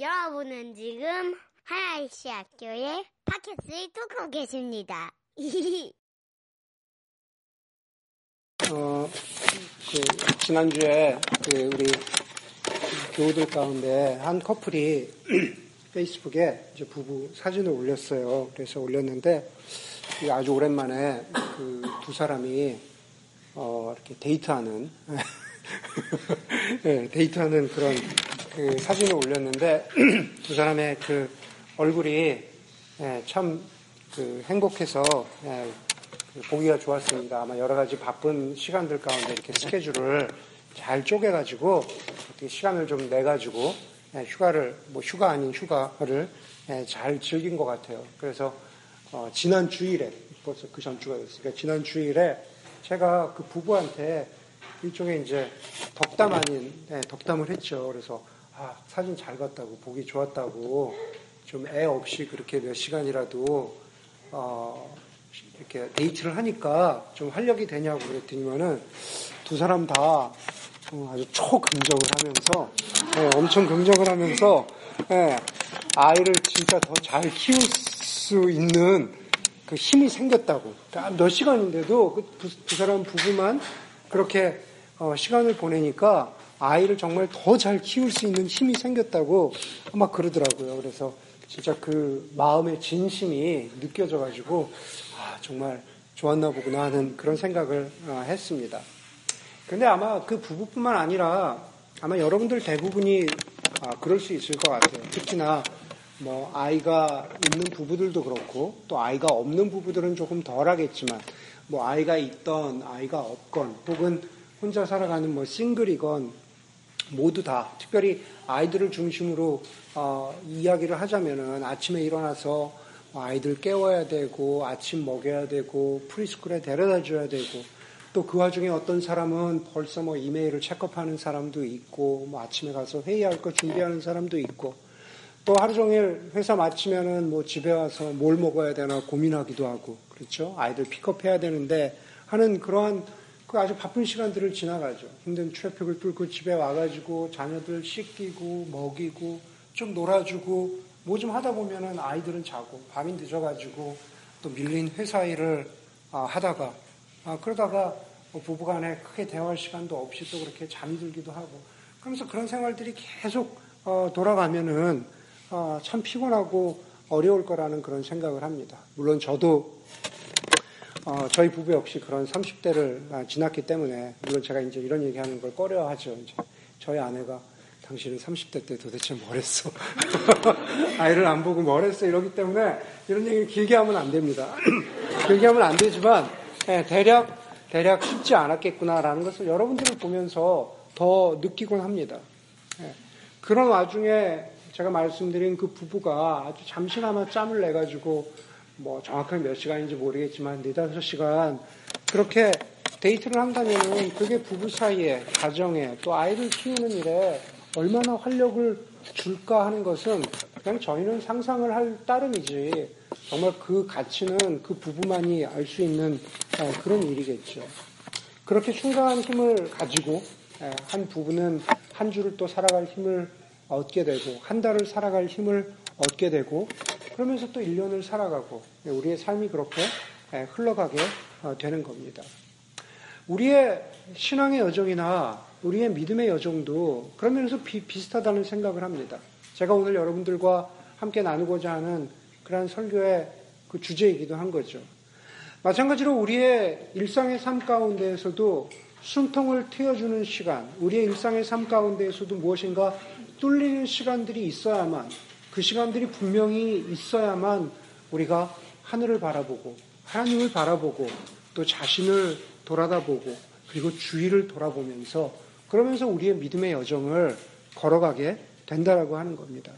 여러분은 지금 하나이시 학교의 팟캐스트를 듣고 계십니다. 어, 그, 지난주에 그 우리 교우들 가운데 한 커플이 페이스북에 이제 부부 사진을 올렸어요. 그래서 올렸는데 아주 오랜만에 그 두 사람이 어, 이렇게 데이트하는 네, 데이트하는 그런 그 사진을 올렸는데 두 사람의 그 얼굴이 예, 참 그 행복해서 예, 그 보기가 좋았습니다. 아마 여러 가지 바쁜 시간들 가운데 이렇게 스케줄을 잘 쪼개가지고 시간을 좀 내가지고 예, 휴가를 뭐 휴가 아닌 휴가를 예, 잘 즐긴 것 같아요. 그래서 어, 지난 주일에 벌써 그 전주가 됐으니까 지난 주일에 제가 그 부부한테 일종의 이제 덕담 아닌 네, 덕담을 했죠. 그래서 아, 사진 잘 봤다고 보기 좋았다고 좀 애 없이 그렇게 몇 시간이라도 어, 이렇게 데이트를 하니까 좀 활력이 되냐고 그랬더니만은 두 사람 다 어, 아주 초긍정을 하면서 네, 엄청 긍정을 하면서 네, 아이를 진짜 더 잘 키울 수 있는 그 힘이 생겼다고. 그러니까 몇 시간인데도 그 두, 두 사람 부부만 그렇게 어, 시간을 보내니까 아이를 정말 더 잘 키울 수 있는 힘이 생겼다고 아마 그러더라고요. 그래서 진짜 그 마음의 진심이 느껴져가지고 아, 정말 좋았나 보구나 하는 그런 생각을 어, 했습니다. 근데 아마 그 부부뿐만 아니라 아마 여러분들 대부분이 아, 그럴 수 있을 것 같아요. 특히나 뭐 아이가 있는 부부들도 그렇고 또 아이가 없는 부부들은 조금 덜 하겠지만 뭐 아이가 있던 아이가 없건 혹은 혼자 살아가는 뭐 싱글이건 모두 다 특별히 아이들을 중심으로 어, 이야기를 하자면은 아침에 일어나서 뭐 아이들 깨워야 되고 아침 먹여야 되고 프리스쿨에 데려다 줘야 되고 또 그 와중에 어떤 사람은 벌써 뭐 이메일을 체크하는 사람도 있고 뭐 아침에 가서 회의할 거 준비하는 사람도 있고 또 하루 종일 회사 마치면은 뭐 집에 와서 뭘 먹어야 되나 고민하기도 하고 그렇죠? 아이들 픽업해야 되는데 하는 그러한 그 아주 바쁜 시간들을 지나가죠. 힘든 트래픽을 뚫고 집에 와가지고 자녀들 씻기고 먹이고 좀 놀아주고 뭐 좀 하다 보면은 아이들은 자고 밤이 늦어가지고 또 밀린 회사 일을 아, 하다가 아, 그러다가 뭐 부부간에 크게 대화할 시간도 없이 또 그렇게 잠이 들기도 하고 그러면서 그런 생활들이 계속 어, 돌아가면은 어, 참 피곤하고 어려울 거라는 그런 생각을 합니다. 물론 저도 어, 저희 부부 역시 그런 30대를 아, 지났기 때문에 물론 제가 이제 이런 얘기하는 걸 꺼려하죠. 이제 저희 아내가 당신은 30대 때 도대체 뭘 했어? 아이를 안 보고 뭘 했어? 이러기 때문에 이런 얘기를 길게 하면 안 됩니다. 길게 하면 안 되지만 네, 대략 대략 쉽지 않았겠구나라는 것을 여러분들을 보면서 더 느끼곤 합니다. 네, 그런 와중에 제가 말씀드린 그 부부가 아주 잠시나마 짬을 내 가지고 뭐 정확하게 몇 시간인지 모르겠지만 네다섯 시간 그렇게 데이트를 한다면은 그게 부부 사이에 가정에 또 아이를 키우는 일에 얼마나 활력을 줄까 하는 것은 그냥 저희는 상상을 할 따름이지 정말 그 가치는 그 부부만이 알 수 있는 어, 그런 일이겠죠. 그렇게 충분한 힘을 가지고 한 부부는 한 주를 또 살아갈 힘을 얻게 되고 한 달을 살아갈 힘을 얻게 되고 그러면서 또 1년을 살아가고 우리의 삶이 그렇게 흘러가게 어, 되는 겁니다. 우리의 신앙의 여정이나 우리의 믿음의 여정도 그런 면에서 비, 비슷하다는 생각을 합니다. 제가 오늘 여러분들과 함께 나누고자 하는 그러한 설교의 그 주제이기도 한 거죠. 마찬가지로 우리의 일상의 삶 가운데에서도 숨통을 트여주는 시간, 우리의 일상의 삶 가운데에서도 무엇인가 뚫리는 시간들이 있어야만 그 시간들이 분명히 있어야만 우리가 하늘을 바라보고 하나님을 바라보고 또 자신을 돌아다보고 그리고 주위를 돌아보면서 그러면서 우리의 믿음의 여정을 걸어가게 된다라고 하는 겁니다.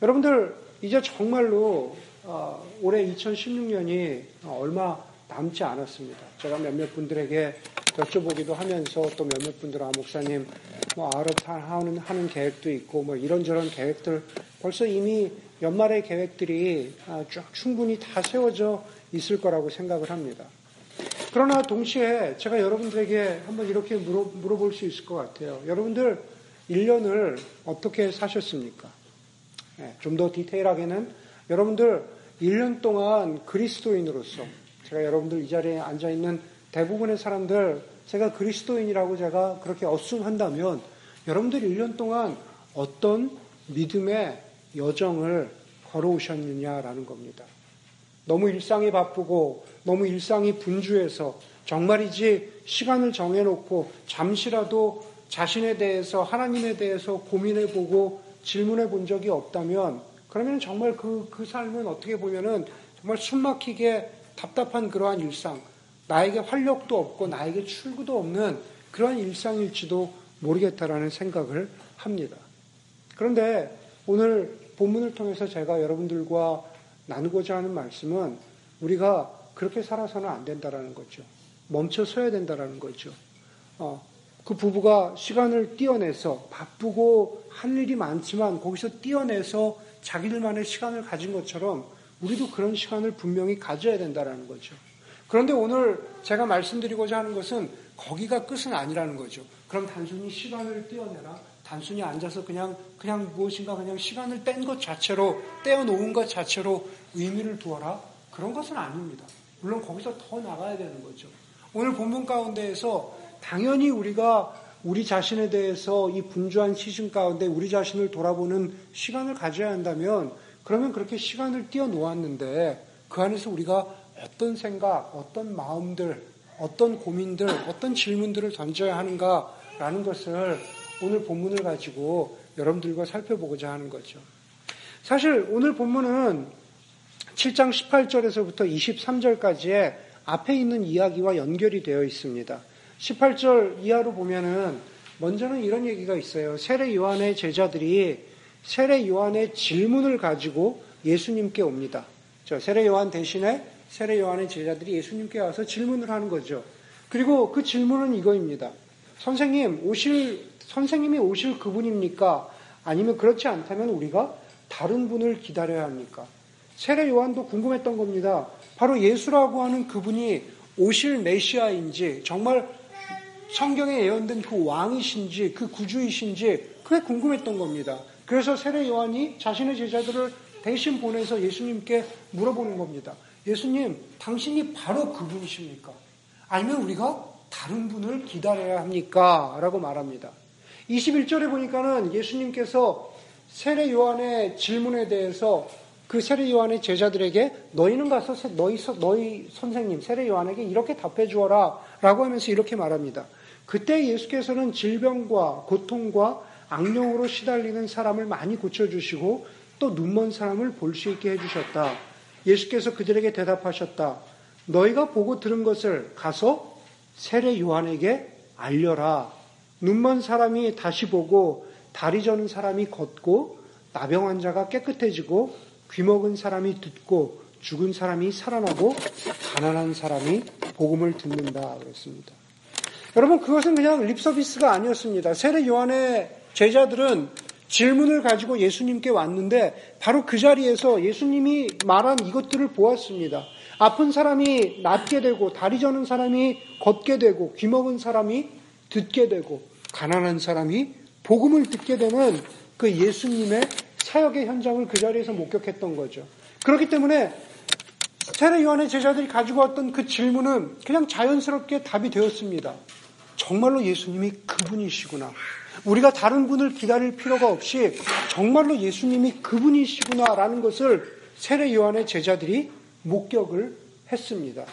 여러분들 이제 정말로 어, 올해 2016년이 얼마 남지 않았습니다. 제가 몇몇 분들에게 여쭤보기도 하면서 또 몇몇 분들 아 목사님 뭐 아르트 하는 하는 계획도 있고 뭐 이런저런 계획들 벌써 이미 연말의 계획들이 아, 쭉 충분히 다 세워져 있을 거라고 생각을 합니다. 그러나 동시에 제가 여러분들에게 한번 이렇게 물어, 물어볼 수 있을 것 같아요. 여러분들 1년을 어떻게 사셨습니까? 예, 좀더 디테일하게는 여러분들 1년 동안 그리스도인으로서 제가 여러분들 이 자리에 앉아 있는 대부분의 사람들 제가 그리스도인이라고 제가 그렇게 어순한다면 여러분들 1년 동안 어떤 믿음의 여정을 걸어오셨느냐라는 겁니다. 너무 일상이 바쁘고 너무 일상이 분주해서 정말이지 시간을 정해놓고 잠시라도 자신에 대해서 하나님에 대해서 고민해보고 질문해본 적이 없다면 그러면 정말 그, 그 삶은 어떻게 보면은 정말 숨막히게 답답한 그러한 일상, 나에게 활력도 없고 나에게 출구도 없는 그러한 일상일지도 모르겠다라는 생각을 합니다. 그런데 오늘 본문을 통해서 제가 여러분들과 나누고자 하는 말씀은 우리가 그렇게 살아서는 안 된다라는 거죠. 멈춰 서야 된다라는 거죠. 어, 그 부부가 시간을 띄어내서 바쁘고 할 일이 많지만 거기서 띄어내서 자기들만의 시간을 가진 것처럼 우리도 그런 시간을 분명히 가져야 된다라는 거죠. 그런데 오늘 제가 말씀드리고자 하는 것은 거기가 끝은 아니라는 거죠. 그럼 단순히 시간을 떼어내라. 단순히 앉아서 그냥 그냥 무엇인가 그냥 시간을 뺀 것 자체로 떼어놓은 것 자체로 의미를 두어라. 그런 것은 아닙니다. 물론 거기서 더 나가야 되는 거죠. 오늘 본문 가운데에서 당연히 우리가 우리 자신에 대해서 이 분주한 시즌 가운데 우리 자신을 돌아보는 시간을 가져야 한다면 그러면 그렇게 시간을 띄어놓았는데 그 안에서 우리가 어떤 생각, 어떤 마음들, 어떤 고민들, 어떤 질문들을 던져야 하는가라는 것을 오늘 본문을 가지고 여러분들과 살펴보고자 하는 거죠. 사실 오늘 본문은 7장 18절에서부터 23절까지의 앞에 있는 이야기와 연결이 되어 있습니다. 18절 이하로 보면은 먼저는 이런 얘기가 있어요. 세례 요한의 제자들이 세례 요한의 질문을 가지고 예수님께 옵니다. 저 세례 요한 대신에 세례 요한의 제자들이 예수님께 와서 질문을 하는 거죠. 그리고 그 질문은 이거입니다. 선생님 오실 선생님이 오실 그분입니까? 아니면 그렇지 않다면 우리가 다른 분을 기다려야 합니까? 세례 요한도 궁금했던 겁니다. 바로 예수라고 하는 그분이 오실 메시아인지 정말 성경에 예언된 그 왕이신지 그 구주이신지 그게 궁금했던 겁니다. 그래서 세례 요한이 자신의 제자들을 대신 보내서 예수님께 물어보는 겁니다. 예수님, 당신이 바로 그분이십니까? 아니면 우리가 다른 분을 기다려야 합니까? 라고 말합니다. 21절에 보니까는 예수님께서 세례 요한의 질문에 대해서 그 세례 요한의 제자들에게 너희는 가서 너희, 너희 선생님 세례 요한에게 이렇게 답해 주어라 라고 하면서 이렇게 말합니다. 그때 예수께서는 질병과 고통과 악령으로 시달리는 사람을 많이 고쳐주시고 또 눈먼 사람을 볼 수 있게 해주셨다. 예수께서 그들에게 대답하셨다. 너희가 보고 들은 것을 가서 세례 요한에게 알려라. 눈먼 사람이 다시 보고 다리 저는 사람이 걷고 나병 환자가 깨끗해지고 귀 먹은 사람이 듣고 죽은 사람이 살아나고 가난한 사람이 복음을 듣는다 그랬습니다. 여러분 그것은 그냥 립서비스가 아니었습니다. 세례 요한의 제자들은 질문을 가지고 예수님께 왔는데 바로 그 자리에서 예수님이 말한 이것들을 보았습니다. 아픈 사람이 낫게 되고 다리 저는 사람이 걷게 되고 귀 먹은 사람이 듣게 되고 가난한 사람이 복음을 듣게 되는 그 예수님의 사역의 현장을 그 자리에서 목격했던 거죠. 그렇기 때문에 세례 요한의 제자들이 가지고 왔던 그 질문은 그냥 자연스럽게 답이 되었습니다. 정말로 예수님이 그분이시구나. 우리가 다른 분을 기다릴 필요가 없이 정말로 예수님이 그분이시구나라는 것을 세례 요한의 제자들이 목격을 했습니다.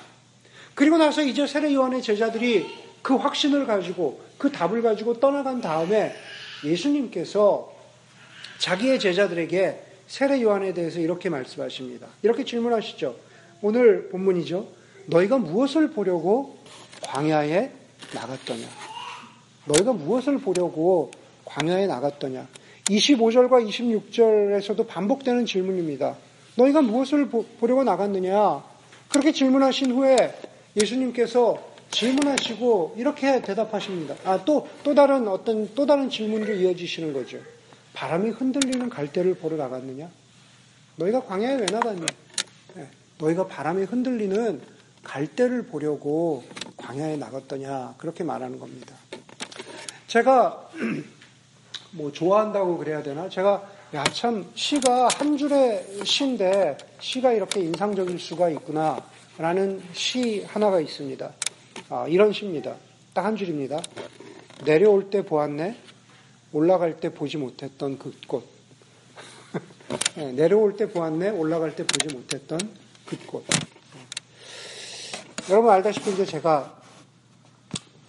그리고 나서 이제 세례 요한의 제자들이 그 확신을 가지고 그 답을 가지고 떠나간 다음에 예수님께서 자기의 제자들에게 세례 요한에 대해서 이렇게 말씀하십니다. 이렇게 질문하시죠. 오늘 본문이죠. 너희가 무엇을 보려고 광야에 나갔더냐? 너희가 무엇을 보려고 광야에 나갔더냐? 25절과 26절에서도 반복되는 질문입니다. 너희가 무엇을 보 려고 나갔느냐? 그렇게 질문하신 후에 예수님께서 질문하시고 이렇게 대답하십니다. 아, 또, 또 다른 어떤, 또 다른 질문으로 이어지시는 거죠. 바람이 흔들리는 갈대를 보러 나갔느냐? 너희가 광야에 왜 나갔냐? 네, 너희가 바람에 흔들리는 갈대를 보려고 광야에 나갔더냐? 그렇게 말하는 겁니다. 제가 뭐 좋아한다고 그래야 되나? 제가 야, 참, 시가 한 줄의 시인데, 시가 이렇게 인상적일 수가 있구나, 라는 시 하나가 있습니다. 아, 이런 시입니다. 딱 한 줄입니다. 내려올 때 보았네, 올라갈 때 보지 못했던 그 꽃. 네, 내려올 때 보았네, 올라갈 때 보지 못했던 그 꽃. 여러분 알다시피 이제 제가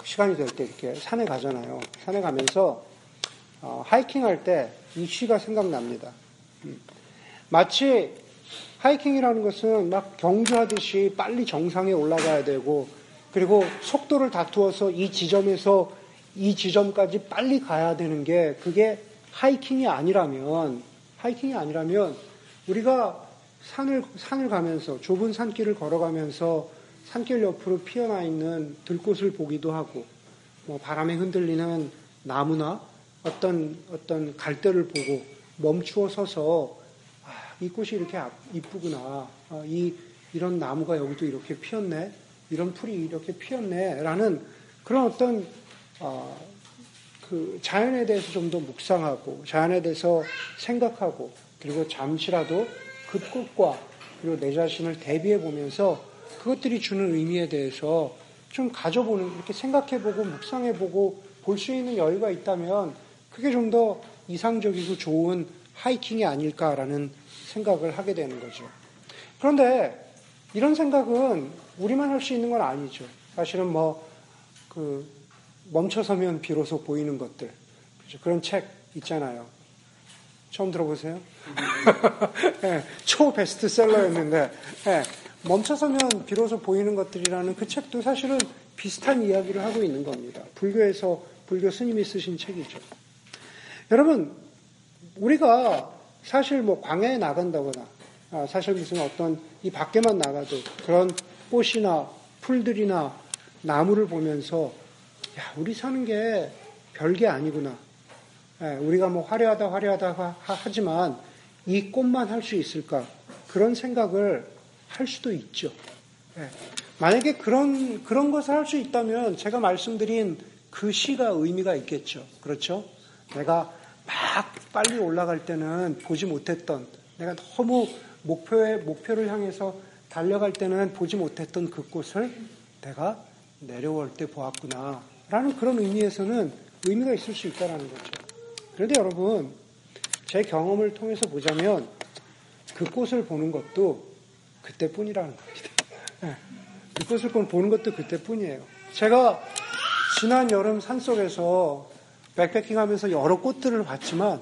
시간이 될 때 이렇게 산에 가잖아요. 산에 가면서 어, 하이킹 할 때 이 시가 생각납니다. 음. 마치 하이킹이라는 것은 막 경주하듯이 빨리 정상에 올라가야 되고 그리고 속도를 다투어서 이 지점에서 이 지점까지 빨리 가야 되는 게 그게 하이킹이 아니라면 하이킹이 아니라면 우리가 산을 산을 가면서 좁은 산길을 걸어가면서 산길 옆으로 피어나 있는 들꽃을 보기도 하고 뭐 바람에 흔들리는 나무나 어떤 어떤 갈대를 보고 멈추어 서서 아, 이 꽃이 이렇게 이쁘구나. 아, 이 이런 나무가 여기도 이렇게 피었네. 이런 풀이 이렇게 피었네라는 그런 어떤 어, 그 자연에 대해서 좀 더 묵상하고 자연에 대해서 생각하고 그리고 잠시라도 그 꽃과 그리고 내 자신을 대비해 보면서 그것들이 주는 의미에 대해서 좀 가져보는 이렇게 생각해보고 묵상해보고 볼 수 있는 여유가 있다면 그게 좀 더 이상적이고 좋은 하이킹이 아닐까라는 생각을 하게 되는 거죠. 그런데 이런 생각은 우리만 할 수 있는 건 아니죠. 사실은 뭐, 그, 멈춰서면 비로소 보이는 것들. 그렇죠? 그런 책 있잖아요. 처음 들어보세요? 네, 초 베스트셀러였는데, 네, 멈춰서면 비로소 보이는 것들이라는 그 책도 사실은 비슷한 이야기를 하고 있는 겁니다. 불교에서 불교 스님이 쓰신 책이죠. 여러분, 우리가 사실 뭐 광야에 나간다거나, 아, 사실 무슨 어떤 이 밖에만 나가도 그런 꽃이나 풀들이나 나무를 보면서, 야, 우리 사는 게 별게 아니구나. 예, 우리가 뭐 화려하다, 화려하다 하지만 이 꽃만 할 수 있을까? 그런 생각을 할 수도 있죠. 예, 만약에 그런, 그런 것을 할 수 있다면 제가 말씀드린 그 시가 의미가 있겠죠. 그렇죠? 내가 막 빨리 올라갈 때는 보지 못했던 내가 너무 목표에 목표를 향해서 달려갈 때는 보지 못했던 그 꽃을 내가 내려올 때 보았구나 라는 그런 의미에서는 의미가 있을 수 있다는 거죠. 그런데 여러분 제 경험을 통해서 보자면 그 꽃을 보는 것도 그때뿐이라는 겁니다. 네. 그 꽃을 보는 것도 그때뿐이에요. 제가 지난 여름 산속에서 백패킹 하면서 여러 꽃들을 봤지만,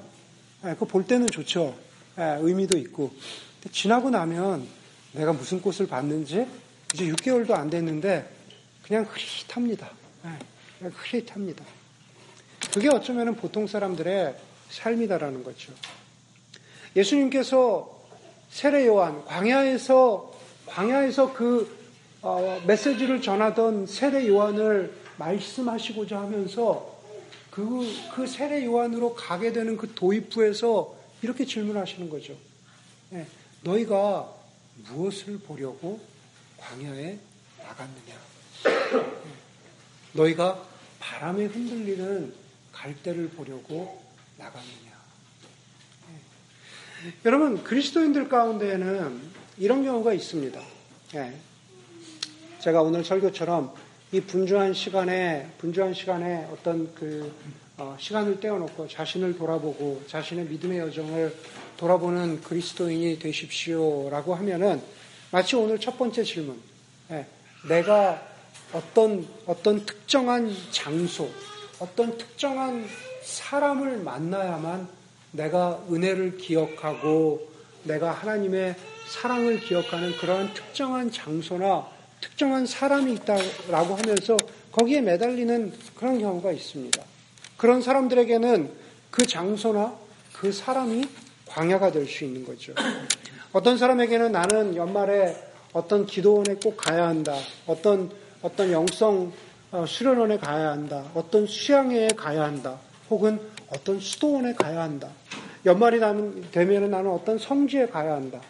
예, 그거 볼 때는 좋죠. 예, 의미도 있고. 지나고 나면 내가 무슨 꽃을 봤는지 이제 6개월도 안 됐는데 그냥 흐릿합니다. 예, 흐릿합니다. 그게 어쩌면 보통 사람들의 삶이다라는 거죠. 예수님께서 세례 요한 광야에서 광야에서 그 어, 메시지를 전하던 세례 요한을 말씀하시고자 하면서 그, 그 세례 요한으로 가게 되는 그 도입부에서 이렇게 질문하시는 거죠. 네, 너희가 무엇을 보려고 광야에 나갔느냐? 네, 너희가 바람에 흔들리는 갈대를 보려고 나갔느냐? 네. 여러분, 그리스도인들 가운데에는 이런 경우가 있습니다. 제가 오늘 설교처럼 이 분주한 시간에 분주한 시간에 어떤 그 어, 시간을 떼어놓고 자신을 돌아보고 자신의 믿음의 여정을 돌아보는 그리스도인이 되십시오라고 하면은 마치 오늘 첫 번째 질문, 예, 내가 어떤 어떤 특정한 장소, 어떤 특정한 사람을 만나야만 내가 은혜를 기억하고 내가 하나님의 사랑을 기억하는 그러한 특정한 장소나 특정한 사람이 있다라고 하면서 거기에 매달리는 그런 경우가 있습니다. 그런 사람들에게는 그 장소나 그 사람이 광야가 될 수 있는 거죠. 어떤 사람에게는 나는 연말에 어떤 기도원에 꼭 가야 한다. 어떤 어떤 영성 어, 수련원에 가야 한다. 어떤 수양회에 가야 한다. 혹은 어떤 수도원에 가야 한다. 연말이 되면 나는 어떤 성지에 가야 한다.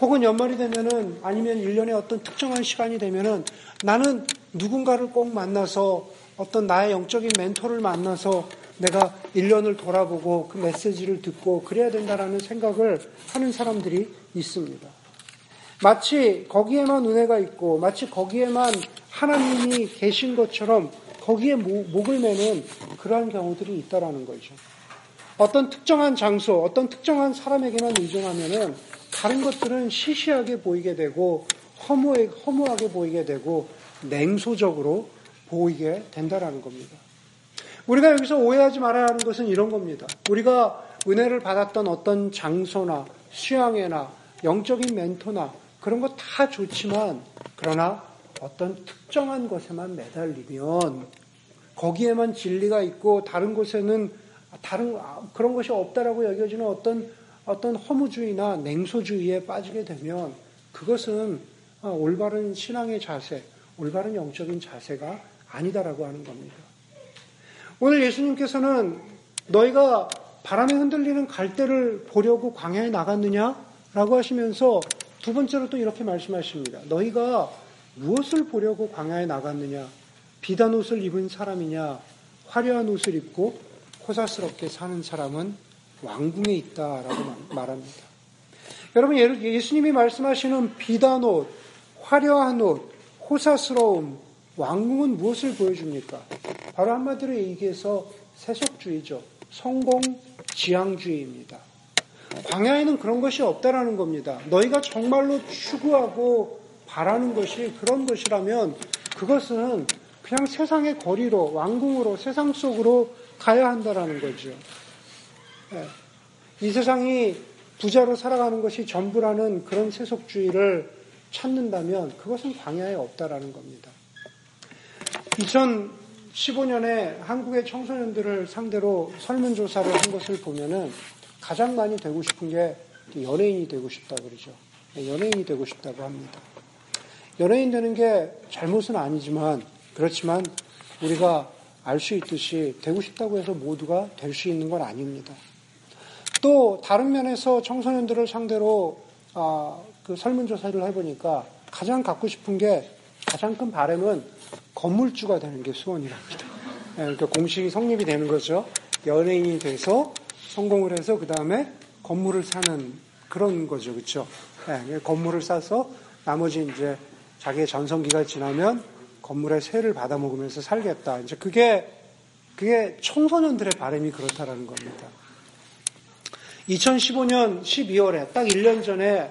혹은 연말이 되면은 아니면 1년에 어떤 특정한 시간이 되면은 나는 누군가를 꼭 만나서 어떤 나의 영적인 멘토를 만나서 내가 1년을 돌아보고 그 메시지를 듣고 그래야 된다라는 생각을 하는 사람들이 있습니다. 마치 거기에만 은혜가 있고 마치 거기에만 하나님이 계신 것처럼 거기에 목을 매는 그러한 경우들이 있다라는 거죠. 어떤 특정한 장소, 어떤 특정한 사람에게만 의존하면은 다른 것들은 시시하게 보이게 되고 허무해, 허무하게 보이게 되고 냉소적으로 보이게 된다라는 겁니다. 우리가 여기서 오해하지 말아야 하는 것은 이런 겁니다. 우리가 은혜를 받았던 어떤 장소나 수양회나 영적인 멘토나 그런 거 다 좋지만 그러나 어떤 특정한 것에만 매달리면 거기에만 진리가 있고 다른 곳에는 다른 그런 것이 없다라고 여겨지는 어떤 어떤 허무주의나 냉소주의에 빠지게 되면 그것은 올바른 신앙의 자세, 올바른 영적인 자세가 아니다라고 하는 겁니다. 오늘 예수님께서는 너희가 바람에 흔들리는 갈대를 보려고 광야에 나갔느냐 라고 하시면서 두 번째로 또 이렇게 말씀하십니다. 너희가 무엇을 보려고 광야에 나갔느냐? 비단 옷을 입은 사람이냐? 화려한 옷을 입고 호사스럽게 사는 사람은 왕궁에 있다라고 말합니다. 여러분 예수님이 말씀하시는 비단 옷, 화려한 옷, 호사스러움, 왕궁은 무엇을 보여줍니까? 바로 한마디로 얘기해서 세속주의죠. 성공 지향주의입니다. 광야에는 그런 것이 없다라는 겁니다. 너희가 정말로 추구하고 바라는 것이 그런 것이라면 그것은 그냥 세상의 거리로 왕궁으로 세상 속으로 가야 한다라는 거죠. 예. 이 세상이 부자로 살아가는 것이 전부라는 그런 세속주의를 찾는다면 그것은 광야에 없다라는 겁니다. 2015년에 한국의 청소년들을 상대로 설문조사를 한 것을 보면은 가장 많이 되고 싶은 게 연예인이 되고 싶다 그러죠. 연예인이 되고 싶다고 합니다. 연예인 되는 게 잘못은 아니지만 그렇지만 우리가 알 수 있듯이 되고 싶다고 해서 모두가 될 수 있는 건 아닙니다. 또 다른 면에서 청소년들을 상대로 아, 그 설문조사를 해보니까 가장 갖고 싶은 게 가장 큰 바람은 건물주가 되는 게 소원이랍니다. 네, 그러니까 공식이 성립이 되는 거죠. 연예인이 돼서 성공을 해서 그 다음에 건물을 사는 그런 거죠, 그렇죠? 네, 건물을 사서 나머지 이제 자기의 전성기가 지나면 건물의 세를 받아 먹으면서 살겠다. 이제 그게 그게 청소년들의 바람이 그렇다라는 겁니다. 2015년 12월에 딱 1년 전에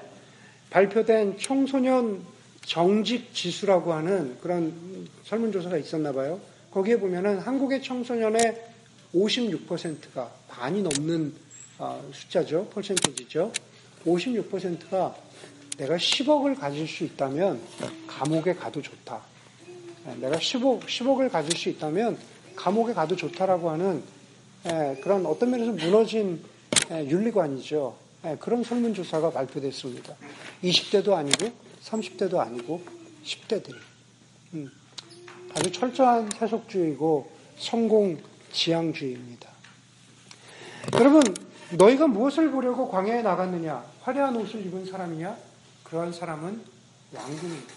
발표된 청소년 정직 지수라고 하는 그런 설문조사가 있었나 봐요. 거기에 보면은 한국의 청소년의 56%가 반이 넘는 어, 숫자죠. 퍼센티지죠. 56%가 내가 10억을 가질 수 있다면 감옥에 가도 좋다. 예, 내가 10억, 10억을 가질 수 있다면 감옥에 가도 좋다라고 하는 예, 그런 어떤 면에서 무너진 예, 윤리관이죠. 그런 설문조사가 발표됐습니다. 20대도 아니고 30대도 아니고 10대들이. 음, 아주 철저한 세속주의고 성공 지향주의입니다. 여러분, 너희가 무엇을 보려고 광야에 나갔느냐? 화려한 옷을 입은 사람이냐? 그러한 사람은 왕궁입니다.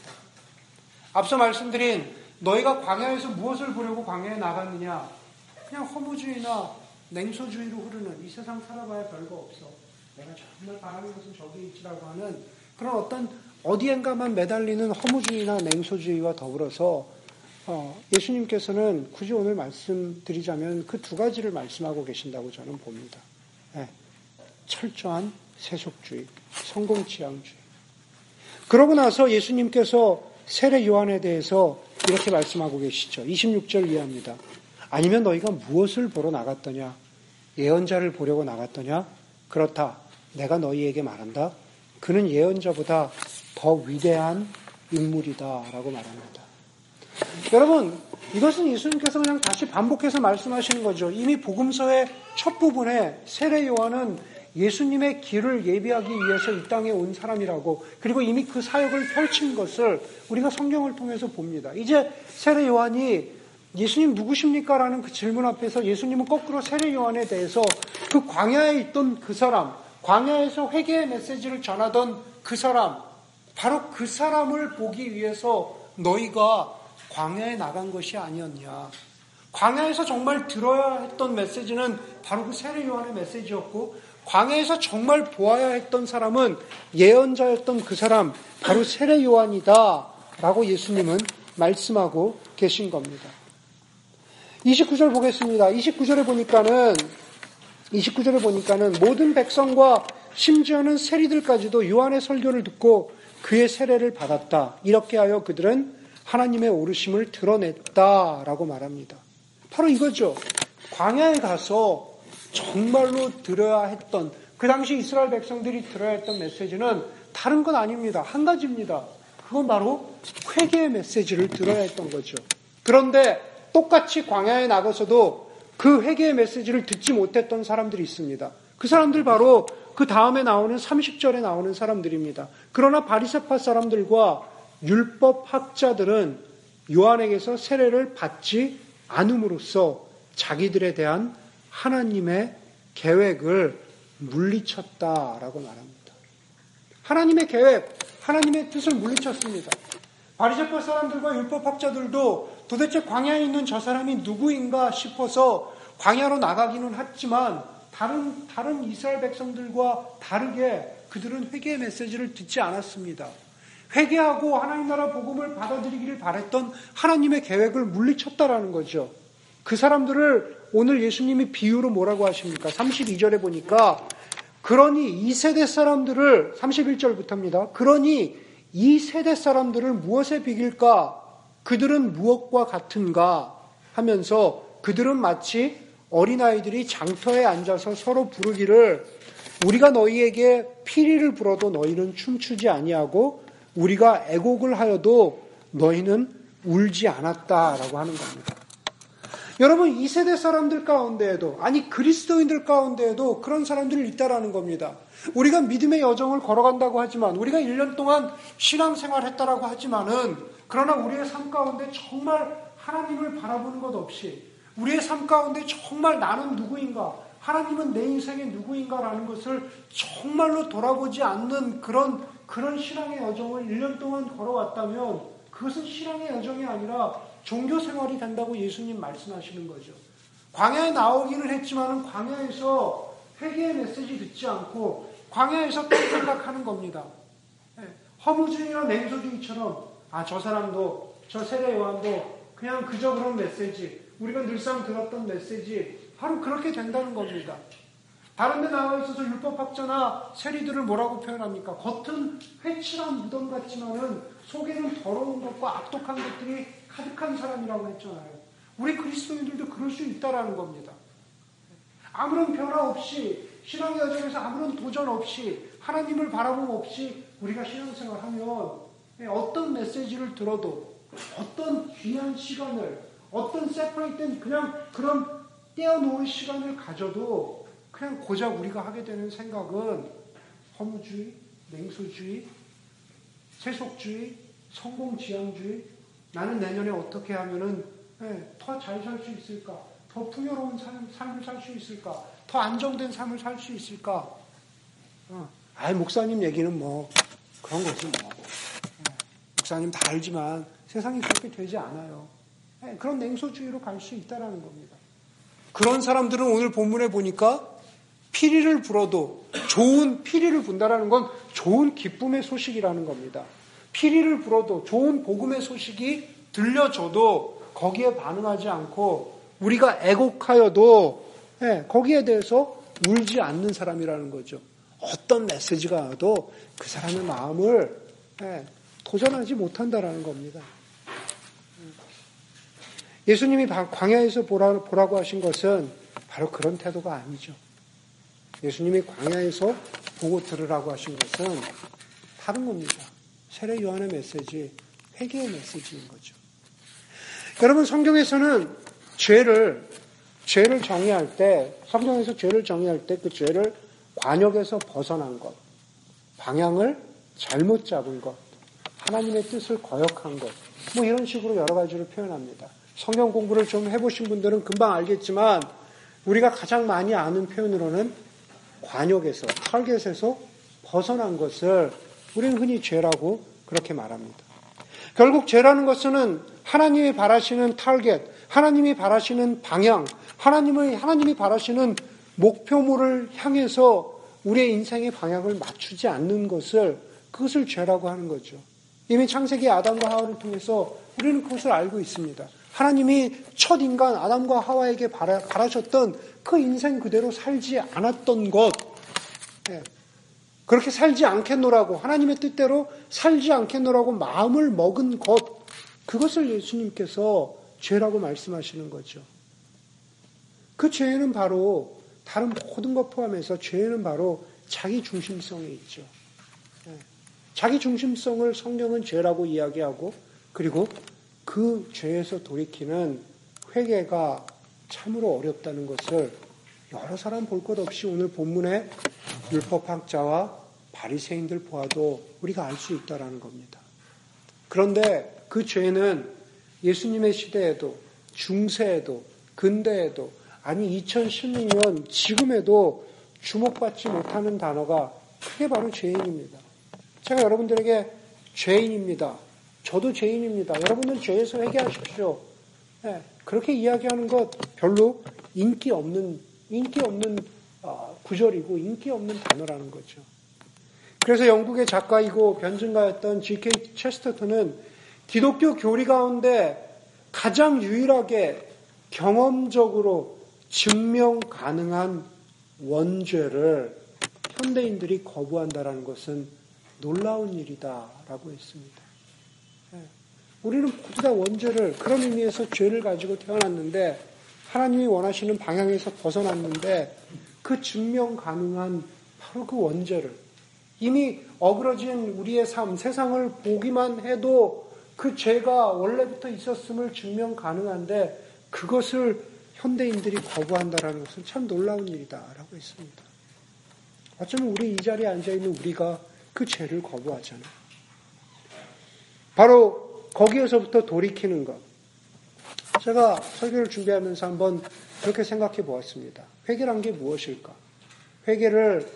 앞서 말씀드린 너희가 광야에서 무엇을 보려고 광야에 나갔느냐? 그냥 허무주의나 냉소주의로 흐르는 이 세상 살아봐야 별거 없어. 내가 정말 바라는 것은 저기 있지라고 하는 그런 어떤 어디엔가만 매달리는 허무주의나 냉소주의와 더불어서 어, 예수님께서는 굳이 오늘 말씀드리자면 그 두 가지를 말씀하고 계신다고 저는 봅니다. 네. 철저한 세속주의, 성공지향주의. 그러고 나서 예수님께서 세례 요한에 대해서 이렇게 말씀하고 계시죠. 26절 이해합니다. 아니면 너희가 무엇을 보러 나갔더냐? 예언자를 보려고 나갔더냐? 그렇다. 내가 너희에게 말한다. 그는 예언자보다 더 위대한 인물이다 라고 말합니다. 여러분, 이것은 예수님께서 그냥 다시 반복해서 말씀하시는 거죠. 이미 복음서의 첫 부분에 세례 요한은 예수님의 길을 예비하기 위해서 이 땅에 온 사람이라고 그리고 이미 그 사역을 펼친 것을 우리가 성경을 통해서 봅니다. 이제 세례 요한이 예수님 누구십니까? 라는 그 질문 앞에서 예수님은 거꾸로 세례 요한에 대해서 그 광야에 있던 그 사람, 광야에서 회개의 메시지를 전하던 그 사람, 바로 그 사람을 보기 위해서 너희가 광야에 나간 것이 아니었냐. 광야에서 정말 들어야 했던 메시지는 바로 그 세례 요한의 메시지였고 광야에서 정말 보아야 했던 사람은 예언자였던 그 사람 바로 세례 요한이다라고 예수님은 말씀하고 계신 겁니다. 29절 보겠습니다. 29절에 보니까는 29절에 보니까는 모든 백성과 심지어는 세리들까지도 요한의 설교를 듣고 그의 세례를 받았다. 이렇게 하여 그들은 하나님의 오르심을 드러냈다라고 말합니다. 바로 이거죠. 광야에 가서 정말로 들어야 했던 그 당시 이스라엘 백성들이 들어야 했던 메시지는 다른 건 아닙니다. 한 가지입니다. 그건 바로 회개의 메시지를 들어야 했던 거죠. 그런데 똑같이 광야에 나가서도 그 회개의 메시지를 듣지 못했던 사람들이 있습니다. 그 사람들 바로 그 다음에 나오는 30절에 나오는 사람들입니다. 그러나 바리세파 사람들과 율법 학자들은 요한에게서 세례를 받지 않음으로써 자기들에 대한 하나님의 계획을 물리쳤다라고 말합니다. 하나님의 계획, 하나님의 뜻을 물리쳤습니다. 바리새파 사람들과 율법학자들도 도대체 광야에 있는 저 사람이 누구인가 싶어서 광야로 나가기는 했지만 다른 다른 이스라엘 백성들과 다르게 그들은 회개의 메시지를 듣지 않았습니다. 회개하고 하나님 나라 복음을 받아들이기를 바랬던 하나님의 계획을 물리쳤다라는 거죠. 그 사람들을 오늘 예수님이 비유로 뭐라고 하십니까? 32절에 보니까 그러니 이 세대 사람들을 31절부터입니다. 그러니 이 세대 사람들을 무엇에 비길까? 그들은 무엇과 같은가? 하면서 그들은 마치 어린아이들이 장터에 앉아서 서로 부르기를 우리가 너희에게 피리를 불어도 너희는 춤추지 아니하고 우리가 애곡을 하여도 너희는 울지 않았다라고 하는 겁니다. 여러분 이 세대 사람들 가운데에도 아니 그리스도인들 가운데에도 그런 사람들이 있다라는 겁니다. 우리가 믿음의 여정을 걸어간다고 하지만 우리가 1년 동안 신앙생활 했다라고 하지만은 그러나 우리의 삶 가운데 정말 하나님을 바라보는 것 없이 우리의 삶 가운데 정말 나는 누구인가 하나님은 내 인생의 누구인가라는 것을 정말로 돌아보지 않는 그런 그런 신앙의 여정을 1년 동안 걸어왔다면 그것은 신앙의 여정이 아니라 종교 생활이 된다고 예수님 말씀하시는 거죠. 광야에 나오기는 했지만은 광야에서 회개의 메시지 듣지 않고 광야에서 또 생각하는 겁니다. 예, 허무주의나 냉소주의처럼 아 저 사람도 저 세례 요한도 그냥 그저 그런 메시지 우리가 늘상 들었던 메시지 바로 그렇게 된다는 겁니다. 다른 데 나와 있어서 율법학자나 세리들을 뭐라고 표현합니까? 겉은 회칠한 무덤 같지만은 속에는 더러운 것과 악독한 것들이 가득한 사람이라고 했잖아요. 우리 그리스도인들도 그럴 수 있다라는 겁니다. 아무런 변화 없이 신앙의 여정에서 아무런 도전 없이 하나님을 바라봄 없이 우리가 신앙생활 하면 어떤 메시지를 들어도 어떤 귀한 시간을 어떤 세퍼레이트된 그냥 그런 떼어놓은 시간을 가져도 그냥 고작 우리가 하게 되는 생각은 허무주의, 냉소주의, 세속주의, 성공지향주의, 나는 내년에 어떻게 하면은 네, 더잘 살 수 있을까? 더 풍요로운 삶, 삶을 살 수 있을까? 더 안정된 삶을 살 수 있을까? 어. 아, 목사님 얘기는 뭐 그런 거지 뭐. 네, 목사님 다 알지만 세상이 그렇게 되지 않아요. 네, 그런 냉소주의로 갈 수 있다라는 겁니다. 그런 사람들은 오늘 본문에 보니까 피리를 불어도 좋은 피리를 분다라는 건 좋은 기쁨의 소식이라는 겁니다. 피리를 불어도 좋은 복음의 소식이 들려줘도 거기에 반응하지 않고 우리가 애곡하여도 예, 거기에 대해서 울지 않는 사람이라는 거죠. 어떤 메시지가 와도 그 사람의 마음을 예, 도전하지 못한다라는 겁니다. 예수님이 광야에서 보라, 보라고 하신 것은 바로 그런 태도가 아니죠. 예수님이 광야에서 보고 들으라고 하신 것은 다른 겁니다. 세례 요한의 메시지, 회개의 메시지인 거죠. 여러분 성경에서는 죄를 죄를 정의할 때 성경에서 죄를 정의할 때 그 죄를 과녁에서 벗어난 것, 방향을 잘못 잡은 것, 하나님의 뜻을 거역한 것, 뭐 이런 식으로 여러 가지로 표현합니다. 성경 공부를 좀 해보신 분들은 금방 알겠지만 우리가 가장 많이 아는 표현으로는 과녁에서, 타겟에서 벗어난 것을 우리는 흔히 죄라고 그렇게 말합니다. 결국 죄라는 것은 하나님이 바라시는 타겟, 하나님이 바라시는 방향, 하나님의, 하나님이 바라시는 목표물을 향해서 우리의 인생의 방향을 맞추지 않는 것을 그것을 죄라고 하는 거죠. 이미 창세기 아담과 하와를 통해서 우리는 그것을 알고 있습니다. 하나님이 첫 인간 아담과 하와에게 바라, 바라셨던 그 인생 그대로 살지 않았던 것, 예. 그렇게 살지 않겠노라고 하나님의 뜻대로 살지 않겠노라고 마음을 먹은 것, 그것을 예수님께서 죄라고 말씀하시는 거죠. 그 죄는 바로 다른 모든 것 포함해서 죄는 바로 자기 중심성에 있죠. 예. 자기 중심성을 성경은 죄라고 이야기하고 그리고 그 죄에서 돌이키는 회개가 참으로 어렵다는 것을 여러 사람 볼 것 없이 오늘 본문의 율법학자와 바리새인들 보아도 우리가 알 수 있다라는 겁니다. 그런데 그 죄는 예수님의 시대에도 중세에도 근대에도 아니 2016년 지금에도 주목받지 못하는 단어가 그게 바로 죄인입니다. 제가 여러분들에게 죄인입니다. 저도 죄인입니다. 여러분은 죄에서 회개하십시오. 네, 그렇게 이야기하는 것 별로 인기 없는 인기 없는 어, 구절이고 인기 없는 단어라는 거죠. 그래서 영국의 작가이고 변증가였던 G.K. 체스터턴은 기독교 교리 가운데 가장 유일하게 경험적으로 증명 가능한 원죄를 현대인들이 거부한다라는 것은 놀라운 일이다라고 했습니다. 예. 우리는 모두 다 원죄를 그런 의미에서 죄를 가지고 태어났는데 하나님이 원하시는 방향에서 벗어났는데 그 증명 가능한 바로 그 원죄를 이미 어그러진 우리의 삶, 세상을 보기만 해도 그 죄가 원래부터 있었음을 증명 가능한데 그것을 현대인들이 거부한다라는 것은 참 놀라운 일이다라고 했습니다. 어쩌면 우리 이 자리에 앉아 있는 우리가 그 죄를 거부하잖아요. 바로 거기에서부터 돌이키는 것. 제가 설교를 준비하면서 한번 그렇게 생각해 보았습니다. 회개란 게 무엇일까? 회개를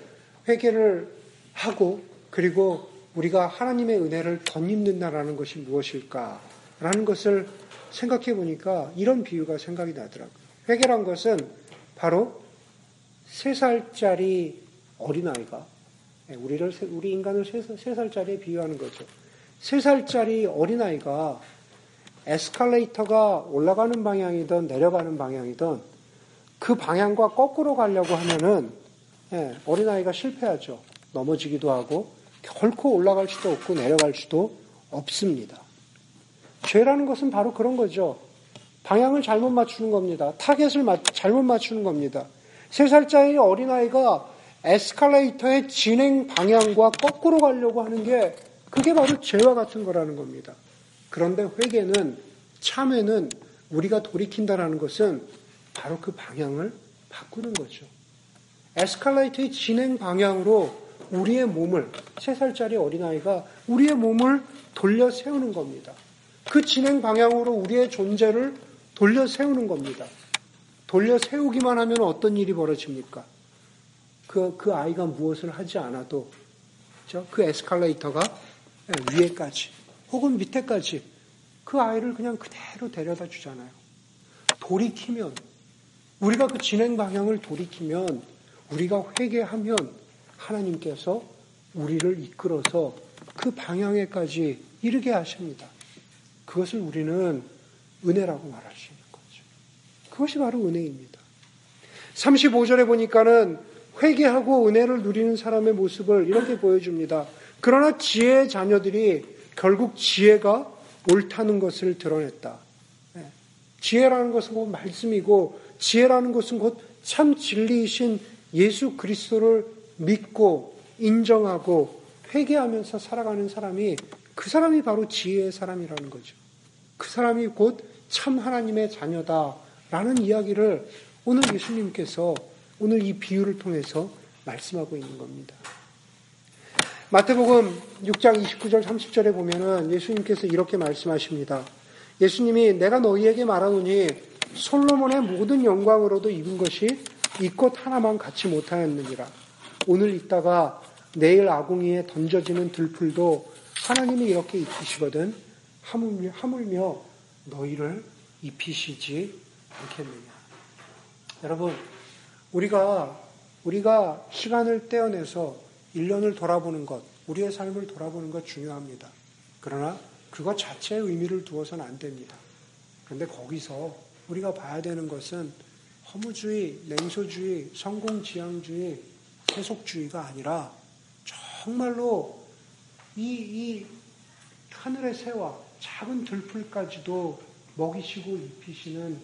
회개를 하고 그리고 우리가 하나님의 은혜를 덧입는다라는 것이 무엇일까라는 것을 생각해 보니까 이런 비유가 생각이 나더라고요. 회개란 것은 바로 세 살짜리 어린아이가 예, 우리를 우리 인간을 세 살짜리에 비유하는 거죠. 세 살짜리 어린아이가 에스컬레이터가 올라가는 방향이든 내려가는 방향이든 그 방향과 거꾸로 가려고 하면은 예, 어린아이가 실패하죠. 넘어지기도 하고 결코 올라갈 수도 없고 내려갈 수도 없습니다. 죄라는 것은 바로 그런 거죠. 방향을 잘못 맞추는 겁니다. 타겟을 잘못 맞추는 겁니다. 세 살짜리 어린아이가 에스컬레이터의 진행 방향과 거꾸로 가려고 하는 게 그게 바로 죄와 같은 거라는 겁니다. 그런데 회개는 참회는 우리가 돌이킨다라는 것은 바로 그 방향을 바꾸는 거죠. 에스컬레이터의 진행 방향으로 우리의 몸을 세 살짜리 어린아이가 우리의 몸을 돌려 세우는 겁니다. 그 진행 방향으로 우리의 존재를 돌려 세우는 겁니다. 돌려 세우기만 하면 어떤 일이 벌어집니까? 그, 그 아이가 무엇을 하지 않아도? 그 에스컬레이터가 위에까지, 혹은 밑에까지 그 아이를 그냥 그대로 데려다 주잖아요. 돌이키면, 우리가 그 진행 방향을 돌이키면, 우리가 회개하면 하나님께서 우리를 이끌어서 그 방향에까지 이르게 하십니다. 그것을 우리는 은혜라고 말할 수 있는 거죠. 그것이 바로 은혜입니다. 35절에 보니까는 회개하고 은혜를 누리는 사람의 모습을 이렇게 보여줍니다. 그러나 지혜의 자녀들이 결국 지혜가 옳다는 것을 드러냈다. 네. 지혜라는 것은 곧 말씀이고 지혜라는 것은 곧 참 진리이신 예수 그리스도를 믿고 인정하고 회개하면서 살아가는 사람이 그 사람이 바로 지혜의 사람이라는 거죠. 그 사람이 곧 참 하나님의 자녀다라는 이야기를 오늘 예수님께서 오늘 이 비유를 통해서 말씀하고 있는 겁니다. 마태복음 6장 29절 30절에 보면은 예수님께서 이렇게 말씀하십니다. 예수님이 내가 너희에게 말하노니 솔로몬의 모든 영광으로도 입은 것이 이꽃 하나만 갖지 못하였느니라. 오늘 있다가 내일 아궁이에 던져지는 들풀도 하나님이 이렇게 입히시거든 하물며, 하물며 너희를 입히시지 않겠느냐. 여러분, 우리가, 우리가 시간을 떼어내서 1년을 돌아보는 것, 우리의 삶을 돌아보는 것 중요합니다. 그러나 그것 자체에 의미를 두어서는 안 됩니다. 그런데 거기서 우리가 봐야 되는 것은 허무주의, 냉소주의, 성공지향주의, 세속주의가 아니라 정말로 이, 이 하늘의 새와 작은 들풀까지도 먹이시고 입히시는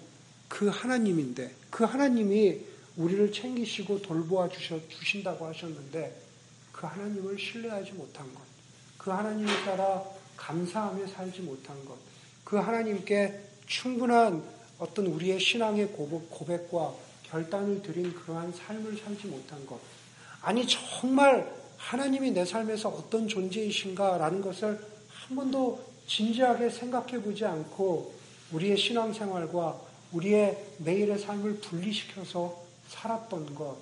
그 하나님인데 그 하나님이 우리를 챙기시고 돌보아 주신다고 하셨는데 그 하나님을 신뢰하지 못한 것, 그 하나님을 따라 감사하며 살지 못한 것, 그 하나님께 충분한 어떤 우리의 신앙의 고백과 결단을 드린 그러한 삶을 살지 못한 것. 아니, 정말 하나님이 내 삶에서 어떤 존재이신가라는 것을 한 번도 진지하게 생각해 보지 않고 우리의 신앙생활과 우리의 매일의 삶을 분리시켜서 살았던 것,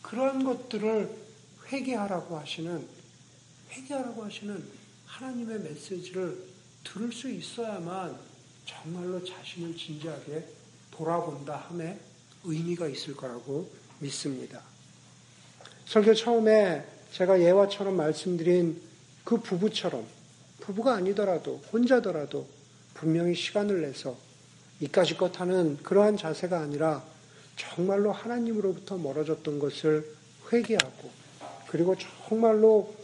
그런 것들을 회개하라고 하시는, 회개하라고 하시는 하나님의 메시지를 들을 수 있어야만 정말로 자신을 진지하게 돌아본다 함에 의미가 있을 거라고 믿습니다. 설교 처음에 제가 예화처럼 말씀드린 그 부부처럼 부부가 아니더라도 혼자더라도 분명히 시간을 내서 이까지것 하는 그러한 자세가 아니라 정말로 하나님으로부터 멀어졌던 것을 회개하고 그리고 정말로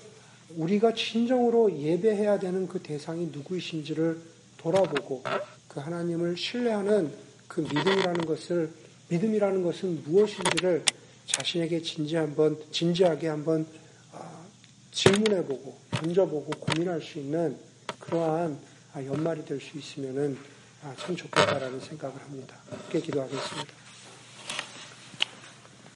우리가 진정으로 예배해야 되는 그 대상이 누구이신지를 돌아보고 그 하나님을 신뢰하는 그 믿음이라는 것을 믿음이라는 것은 무엇인지를 자신에게 진지 한번 진지하게 한번 아, 질문해보고 던져보고 고민할 수 있는 그러한 아, 연말이 될 수 있으면은 아, 참 좋겠다라는 생각을 합니다. 함께 기도하겠습니다.